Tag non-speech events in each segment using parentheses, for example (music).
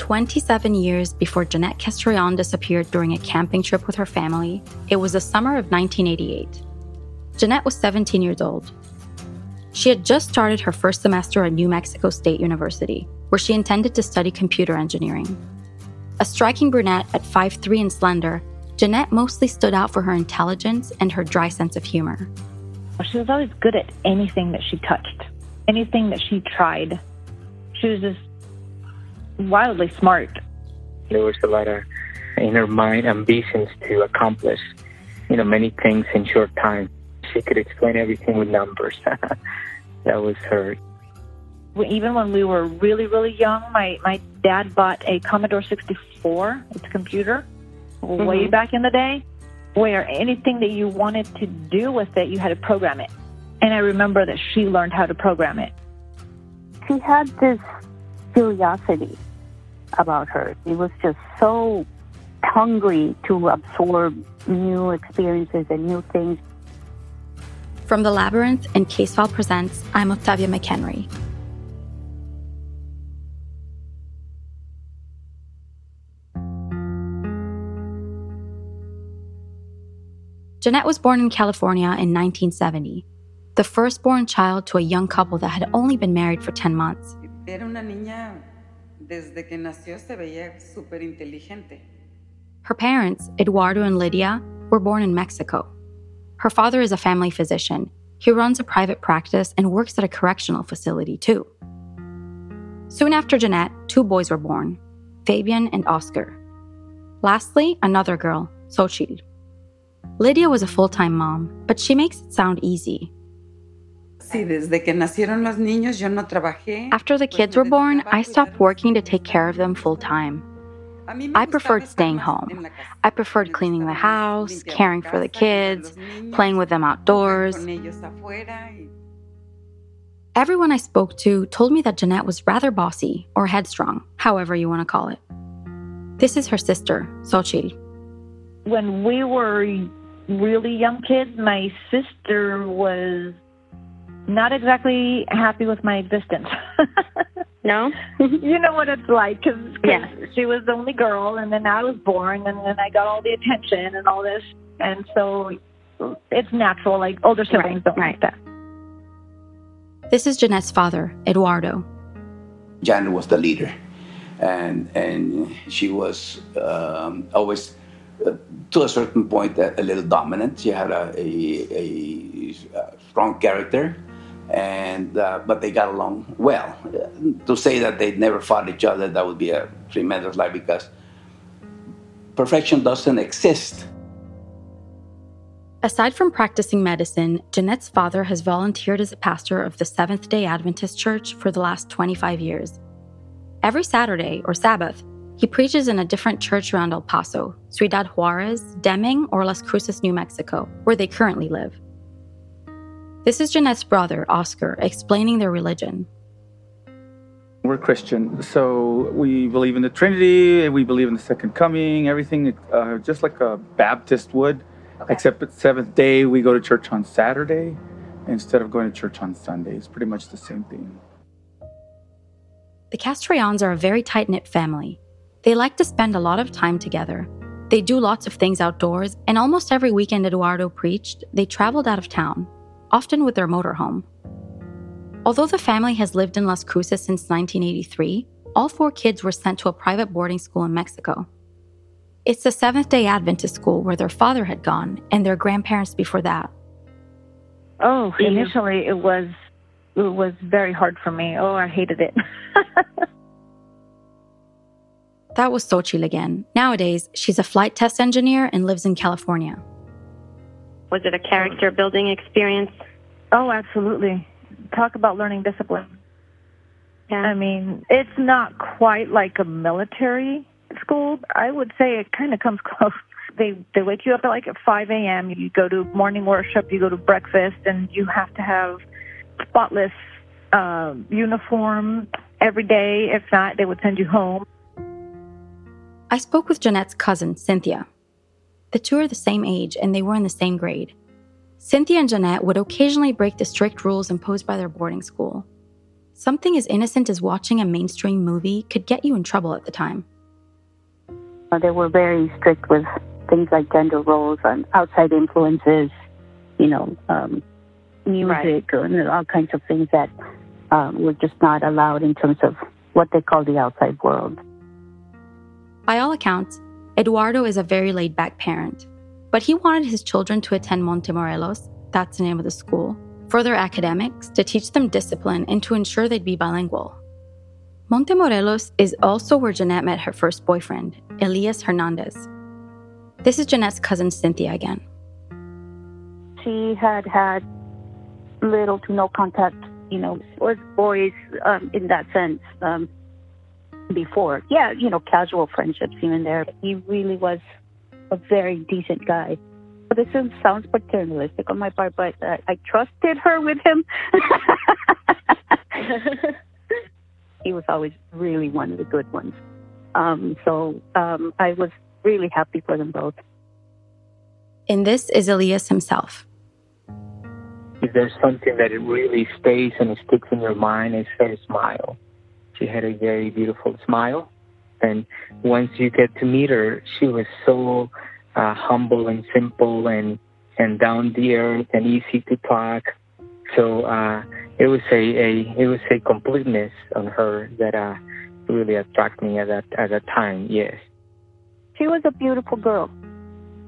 27 years before Jeanette Castrillon disappeared during a camping trip with her family, it was the summer of 1988. Jeanette was 17 years old. She had just started her first semester at New Mexico State University, where she intended to study computer engineering. A striking brunette at 5'3 and slender, Jeanette mostly stood out for her intelligence and her dry sense of humor. She was always good at anything that she touched, anything that she tried. She was just wildly smart. There was a lot of in her mind ambitions to accomplish, you know, many things in short time. She could explain everything with numbers. (laughs) that was her. Even when we were really, really young, my, my dad bought a Commodore 64, its computer, mm-hmm. way back in the day, where anything that you wanted to do with it, you had to program it. And I remember that she learned how to program it. She had this curiosity about her. She was just so hungry to absorb new experiences and new things. From The Labyrinth and Casefile Presents, I'm Octavia McHenry. Jeanette was born in California in 1970, the firstborn child to a young couple that had only been married for 10 months. Desde que nació se veía súper inteligente. Her parents, Eduardo and Lydia, were born in Mexico. Her father is a family physician. He runs a private practice and works at a correctional facility, too. Soon after Jeanette, two boys were born Fabian and Oscar. Lastly, another girl, Xochitl. Lydia was a full time mom, but she makes it sound easy. After the kids were born, I stopped working to take care of them full time. I preferred staying home. I preferred cleaning the house, caring for the kids, playing with them outdoors. Everyone I spoke to told me that Jeanette was rather bossy or headstrong, however you want to call it. This is her sister, Xochitl. When we were really young kids, my sister was not exactly happy with my existence. (laughs) no? you know what it's like because yeah. she was the only girl, and then I was born, and then I got all the attention and all this. And so it's natural, like older siblings right. don't right. like that. This is Jeanette's father, Eduardo. Janet was the leader, and and she was um, always to a certain point, a, a, little dominant. She had a, a, a strong character, and uh, but they got along well. To say that they never fought each other, that would be a tremendous lie because perfection doesn't exist. Aside from practicing medicine, Jeanette's father has volunteered as a pastor of the Seventh day Adventist Church for the last 25 years. Every Saturday or Sabbath, he preaches in a different church around El Paso, Ciudad Juarez, Deming, or Las Cruces, New Mexico, where they currently live. This is Jeanette's brother, Oscar, explaining their religion. We're Christian, so we believe in the Trinity, we believe in the second coming, everything uh, just like a Baptist would, okay. except at seventh day we go to church on Saturday instead of going to church on Sunday. It's pretty much the same thing. The Castrillons are a very tight knit family. They like to spend a lot of time together. They do lots of things outdoors, and almost every weekend Eduardo preached, they traveled out of town, often with their motorhome. Although the family has lived in Las Cruces since 1983, all four kids were sent to a private boarding school in Mexico. It's the Seventh day Adventist school where their father had gone and their grandparents before that. Oh, initially it was it was very hard for me. Oh, I hated it. (laughs) That was Xochitl again. Nowadays, she's a flight test engineer and lives in California. Was it a character building experience? Oh, absolutely. Talk about learning discipline. Yeah. I mean, it's not quite like a military school. I would say it kind of comes (laughs) close. They they wake you up at like at 5 a.m. You go to morning worship, you go to breakfast, and you have to have spotless uh, uniform every day. If not, they would send you home. I spoke with Jeanette's cousin, Cynthia. The two are the same age and they were in the same grade. Cynthia and Jeanette would occasionally break the strict rules imposed by their boarding school. Something as innocent as watching a mainstream movie could get you in trouble at the time. Uh, they were very strict with things like gender roles and outside influences, you know, um, music right. and all kinds of things that um, were just not allowed in terms of what they call the outside world. By all accounts, Eduardo is a very laid back parent, but he wanted his children to attend Montemorelos, that's the name of the school, for their academics, to teach them discipline, and to ensure they'd be bilingual. Montemorelos is also where Jeanette met her first boyfriend, Elias Hernandez. This is Jeanette's cousin Cynthia again. She had had little to no contact, you know, with boys um, in that sense um, before. Yeah, you know, casual friendships even there. He really was a very decent guy. But This sounds paternalistic on my part, but uh, I trusted her with him. (laughs) he was always really one of the good ones. Um, so um, I was really happy for them both. And this is Elias himself. If there's something that it really stays and it sticks in your mind, it's her smile. She had a very beautiful smile. And once you get to meet her, she was so uh, humble and simple and, and down the earth and easy to talk. So uh, it was a, a it was a completeness on her that uh, really attracted me at that at that time. Yes, she was a beautiful girl.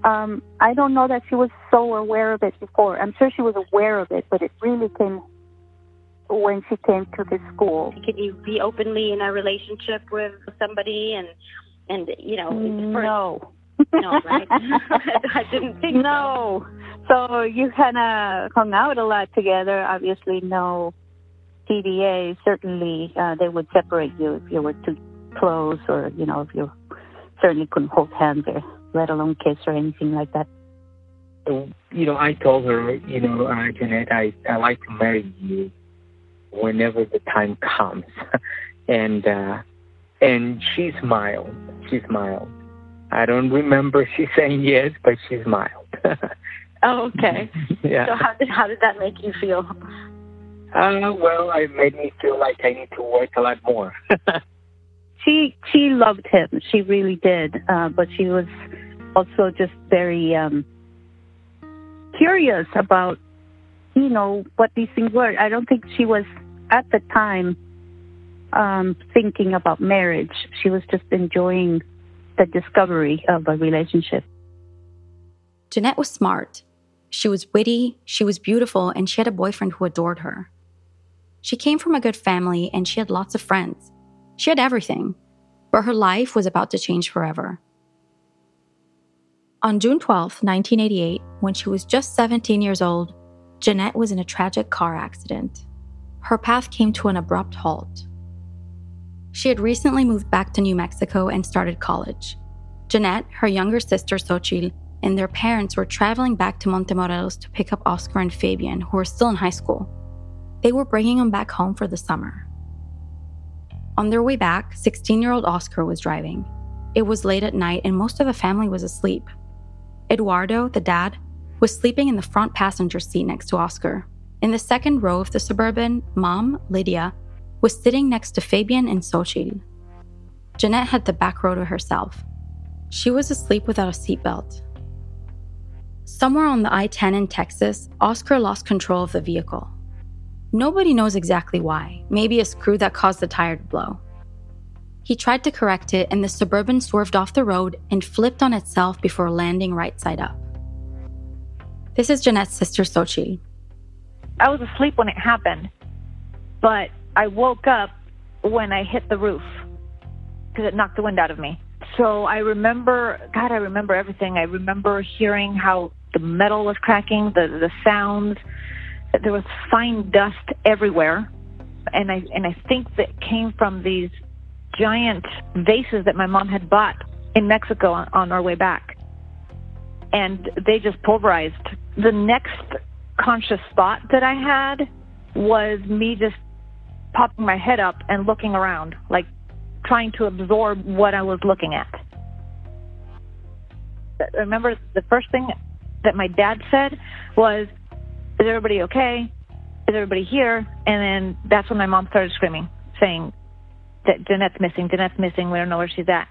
Um, I don't know that she was so aware of it before. I'm sure she was aware of it, but it really came when she came to the school. Could you be openly in a relationship with somebody and and you know? No. no, right? (laughs) I didn't think no. So. so you kind of hung out a lot together. Obviously, no PDA. Certainly, uh, they would separate you if you were too close, or you know, if you certainly couldn't hold hands or let alone kiss or anything like that. So, you know, I told her, you know, uh, Jeanette, I I like to marry you whenever the time comes, (laughs) and uh, and she smiled. She smiled I don't remember (laughs) she saying yes, but she smiled. (laughs) oh, okay. yeah. So how did how did that make you feel? Uh, well, it made me feel like I need to work a lot more. she she loved him. She really did. Uh, but she was also just very um, curious about you know what these things were. I don't think she was at the time um, thinking about marriage. She was just enjoying the discovery of a relationship. Jeanette was smart. She was witty, she was beautiful, and she had a boyfriend who adored her. She came from a good family and she had lots of friends. She had everything, but her life was about to change forever. On June 12, 1988, when she was just 17 years old, Jeanette was in a tragic car accident. Her path came to an abrupt halt. She had recently moved back to New Mexico and started college. Jeanette, her younger sister Xochitl, and their parents were traveling back to Montemorelos to pick up Oscar and Fabian, who were still in high school. They were bringing them back home for the summer. On their way back, 16 year old Oscar was driving. It was late at night and most of the family was asleep. Eduardo, the dad, was sleeping in the front passenger seat next to Oscar. In the second row of the suburban, mom, Lydia, was sitting next to Fabian and Xochitl. Jeanette had the back row to herself. She was asleep without a seatbelt. Somewhere on the I 10 in Texas, Oscar lost control of the vehicle. Nobody knows exactly why, maybe a screw that caused the tire to blow. He tried to correct it, and the Suburban swerved off the road and flipped on itself before landing right side up. This is Jeanette's sister, Xochitl. I was asleep when it happened, but I woke up when I hit the roof because it knocked the wind out of me. So I remember, God, I remember everything. I remember hearing how the metal was cracking, the the sounds. There was fine dust everywhere, and I and I think that came from these giant vases that my mom had bought in Mexico on, on our way back, and they just pulverized. The next conscious thought that I had was me just popping my head up and looking around, like trying to absorb what I was looking at. Remember, the first thing that my dad said was, Is everybody okay? Is everybody here? And then that's when my mom started screaming, saying that Jeanette's missing, Jeanette's missing, we don't know where she's at.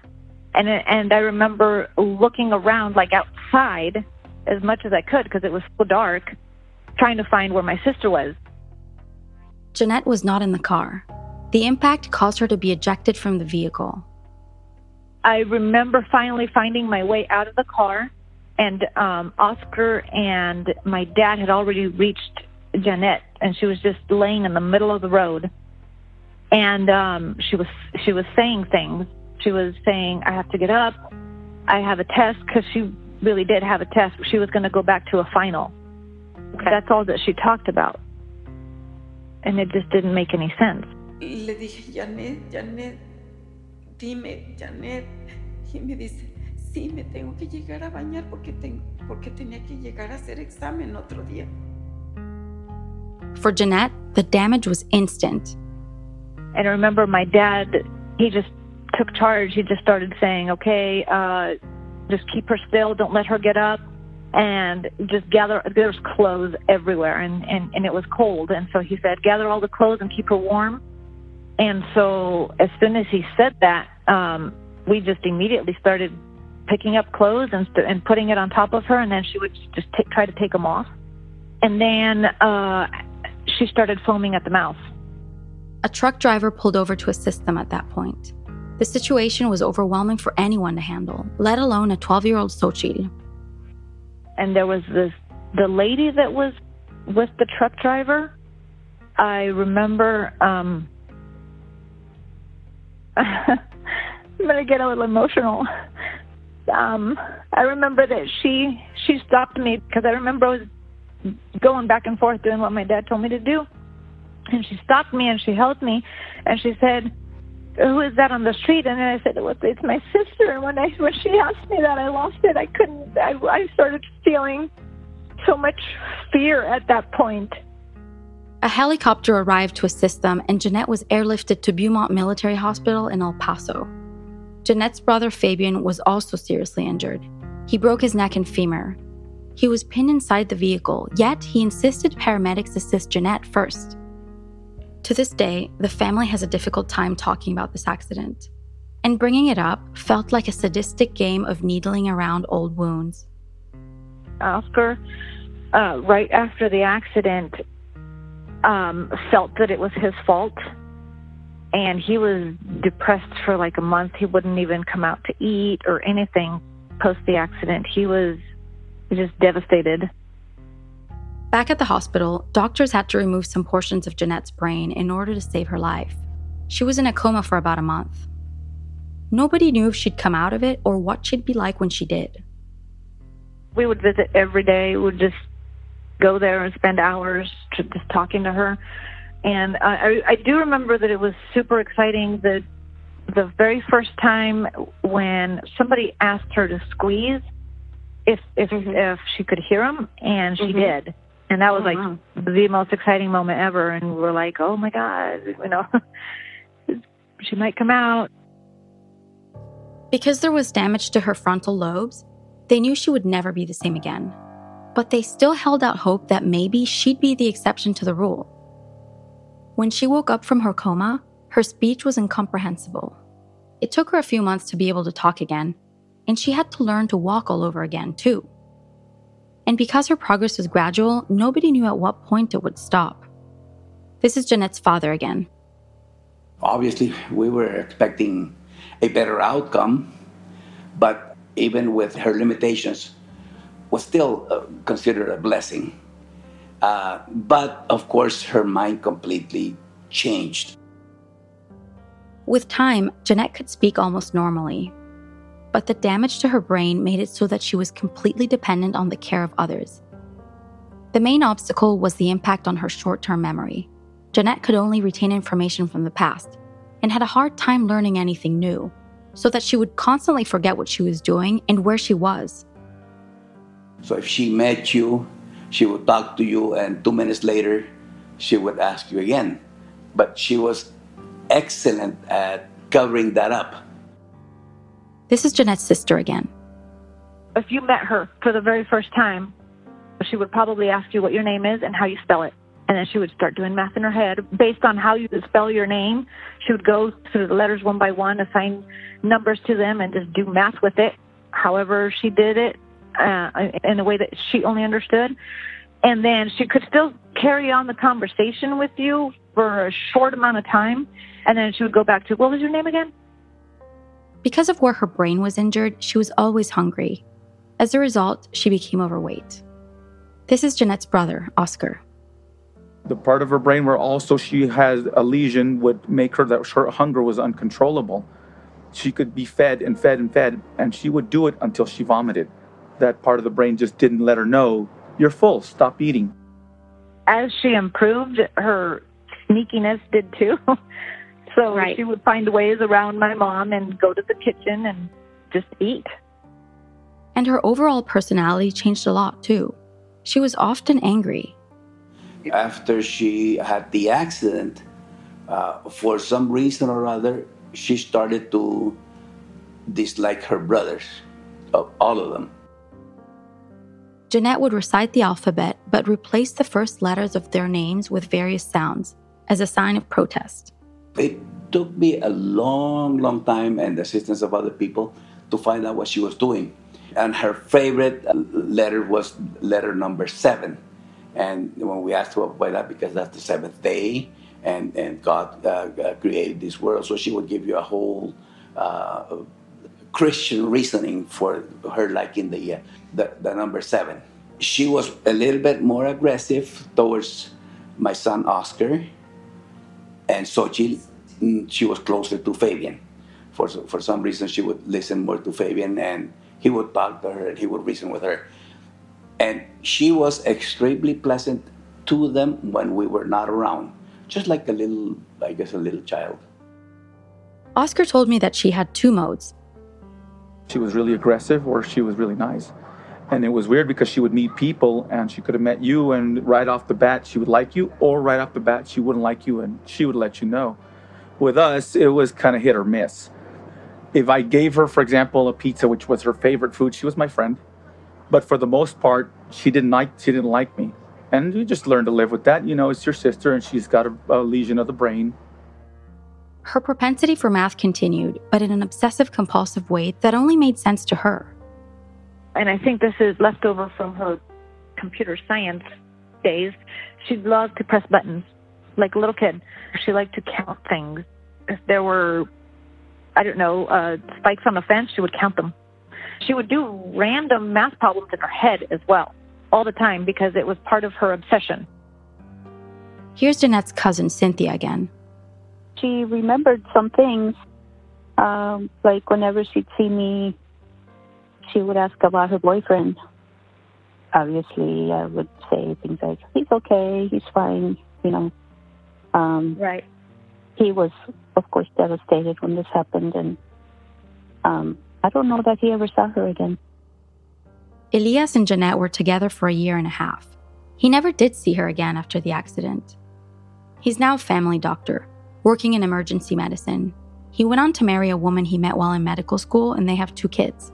And, and I remember looking around, like outside, as much as I could because it was so dark, trying to find where my sister was. Jeanette was not in the car. The impact caused her to be ejected from the vehicle. I remember finally finding my way out of the car, and um, Oscar and my dad had already reached Jeanette, and she was just laying in the middle of the road. And um, she was she was saying things. She was saying, "I have to get up. I have a test," because she really did have a test. She was going to go back to a final. Okay. That's all that she talked about, and it just didn't make any sense. Le dije, Janet, Janet, dime, Janet. Y me dice, sí, me tengo que llegar a bañar porque, tengo, porque tenía que llegar a hacer examen otro día. For Jeanette, the damage was instant. And I remember my dad, he just took charge. He just started saying, okay, uh, just keep her still, don't let her get up, and just gather, there's clothes everywhere, and, and, and it was cold. And so he said, gather all the clothes and keep her warm. And so as soon as he said that, um, we just immediately started picking up clothes and, and putting it on top of her, and then she would just t- try to take them off. And then uh, she started foaming at the mouth. A truck driver pulled over to assist them at that point. The situation was overwhelming for anyone to handle, let alone a 12 year old Xochitl. And there was this the lady that was with the truck driver. I remember um, (laughs) I'm gonna get a little emotional. Um, I remember that she she stopped me because I remember I was going back and forth doing what my dad told me to do, and she stopped me and she held me, and she said, "Who is that on the street?" And then I said, well, "It's my sister." And when I when she asked me that, I lost it. I couldn't. I I started feeling so much fear at that point. A helicopter arrived to assist them, and Jeanette was airlifted to Beaumont Military Hospital in El Paso. Jeanette's brother Fabian was also seriously injured. He broke his neck and femur. He was pinned inside the vehicle, yet he insisted paramedics assist Jeanette first. To this day, the family has a difficult time talking about this accident, and bringing it up felt like a sadistic game of needling around old wounds. Oscar, uh, right after the accident, um, felt that it was his fault. And he was depressed for like a month. He wouldn't even come out to eat or anything post the accident. He was just devastated. Back at the hospital, doctors had to remove some portions of Jeanette's brain in order to save her life. She was in a coma for about a month. Nobody knew if she'd come out of it or what she'd be like when she did. We would visit every day. We would just go there and spend hours to just talking to her. And I, I do remember that it was super exciting. The the very first time when somebody asked her to squeeze, if if mm-hmm. if she could hear him, and she mm-hmm. did, and that was oh, like wow. the most exciting moment ever. And we are like, oh my god, (laughs) you know, she might come out. Because there was damage to her frontal lobes, they knew she would never be the same again but they still held out hope that maybe she'd be the exception to the rule. When she woke up from her coma, her speech was incomprehensible. It took her a few months to be able to talk again, and she had to learn to walk all over again, too. And because her progress was gradual, nobody knew at what point it would stop. This is Jeanette's father again. Obviously, we were expecting a better outcome, but even with her limitations, was still uh, considered a blessing. Uh, but of course, her mind completely changed. With time, Jeanette could speak almost normally. But the damage to her brain made it so that she was completely dependent on the care of others. The main obstacle was the impact on her short term memory. Jeanette could only retain information from the past and had a hard time learning anything new, so that she would constantly forget what she was doing and where she was. So if she met you, she would talk to you, and two minutes later, she would ask you again. But she was excellent at covering that up. This is Jeanette's sister again. If you met her for the very first time, she would probably ask you what your name is and how you spell it. And then she would start doing math in her head based on how you spell your name. She would go through the letters one by one, assign numbers to them, and just do math with it. However, she did it uh, in a way that she only understood. And then she could still carry on the conversation with you for a short amount of time. And then she would go back to, what was your name again? Because of where her brain was injured, she was always hungry. As a result, she became overweight. This is Jeanette's brother, Oscar. The part of her brain where also she has a lesion would make her that her hunger was uncontrollable. She could be fed and fed and fed, and she would do it until she vomited. That part of the brain just didn't let her know, you're full, stop eating. As she improved, her sneakiness did too. (laughs) so right. she would find ways around my mom and go to the kitchen and just eat. And her overall personality changed a lot too. She was often angry. After she had the accident, uh, for some reason or other, she started to dislike her brothers, of all of them. Jeanette would recite the alphabet, but replace the first letters of their names with various sounds as a sign of protest. It took me a long, long time and the assistance of other people to find out what she was doing. And her favorite letter was letter number seven. And when we asked her why that, because that's the seventh day, and, and God uh, uh, created this world. So she would give you a whole uh, Christian reasoning for her liking the, uh, the, the number seven. She was a little bit more aggressive towards my son Oscar, and Xochitl, mm, she was closer to Fabian. For, for some reason, she would listen more to Fabian, and he would talk to her, and he would reason with her. And she was extremely pleasant to them when we were not around just like a little, I guess, a little child. Oscar told me that she had two modes. She was really aggressive or she was really nice. And it was weird because she would meet people and she could have met you, and right off the bat, she would like you, or right off the bat, she wouldn't like you and she would let you know. With us, it was kind of hit or miss. If I gave her, for example, a pizza, which was her favorite food, she was my friend. But for the most part, she didn't like she didn't like me and you just learn to live with that. You know, it's your sister and she's got a, a lesion of the brain. Her propensity for math continued, but in an obsessive compulsive way that only made sense to her. And I think this is left over from her computer science days. She loved to press buttons like a little kid. She liked to count things. If there were, I don't know, uh, spikes on the fence, she would count them. She would do random math problems in her head as well all the time because it was part of her obsession. Here's Jeanette's cousin, Cynthia, again. She remembered some things, um, like whenever she'd see me, she would ask about her boyfriend. Obviously, I would say things like, he's okay, he's fine, you know. Um, right. He was, of course, devastated when this happened, and um, I don't know that he ever saw her again. Elias and Jeanette were together for a year and a half. He never did see her again after the accident. He's now a family doctor, working in emergency medicine. He went on to marry a woman he met while in medical school, and they have two kids.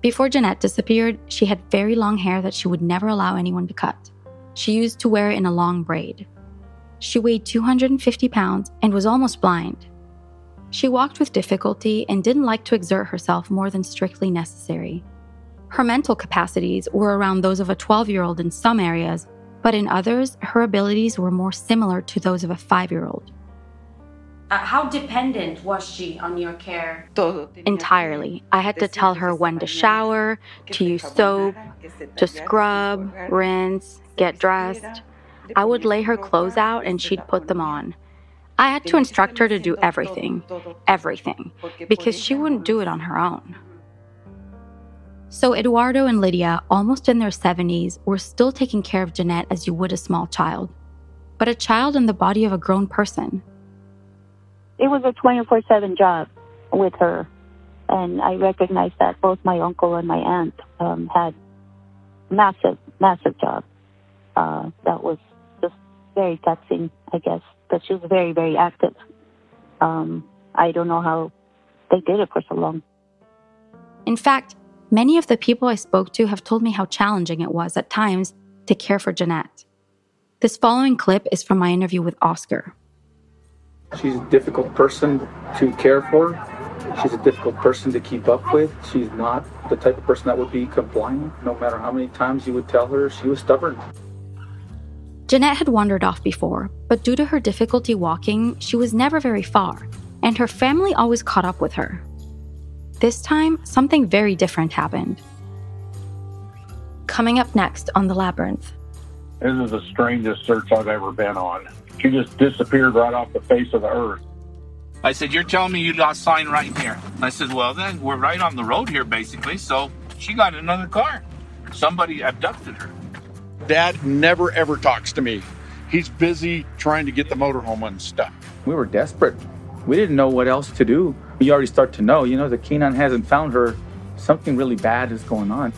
Before Jeanette disappeared, she had very long hair that she would never allow anyone to cut. She used to wear it in a long braid. She weighed 250 pounds and was almost blind. She walked with difficulty and didn't like to exert herself more than strictly necessary. Her mental capacities were around those of a 12 year old in some areas, but in others, her abilities were more similar to those of a five year old. Uh, how dependent was she on your care? Entirely. I had to tell her when to shower, to use soap, to scrub, rinse, get dressed. I would lay her clothes out and she'd put them on. I had to instruct her to do everything, everything, because she wouldn't do it on her own. So Eduardo and Lydia, almost in their 70s, were still taking care of Jeanette as you would a small child, but a child in the body of a grown person. It was a 24 7 job with her, and I recognized that both my uncle and my aunt um, had massive, massive jobs. Uh, that was just very taxing, I guess, but she was very, very active. Um, I don't know how they did it for so long. In fact, Many of the people I spoke to have told me how challenging it was at times to care for Jeanette. This following clip is from my interview with Oscar. She's a difficult person to care for. She's a difficult person to keep up with. She's not the type of person that would be compliant. No matter how many times you would tell her, she was stubborn. Jeanette had wandered off before, but due to her difficulty walking, she was never very far, and her family always caught up with her. This time, something very different happened. Coming up next on The Labyrinth. This is the strangest search I've ever been on. She just disappeared right off the face of the earth. I said, You're telling me you lost sign right here. I said, Well, then we're right on the road here, basically. So she got another car. Somebody abducted her. Dad never ever talks to me. He's busy trying to get the motorhome unstuck. We were desperate. We didn't know what else to do. You already start to know, you know, the canine hasn't found her. Something really bad is going on.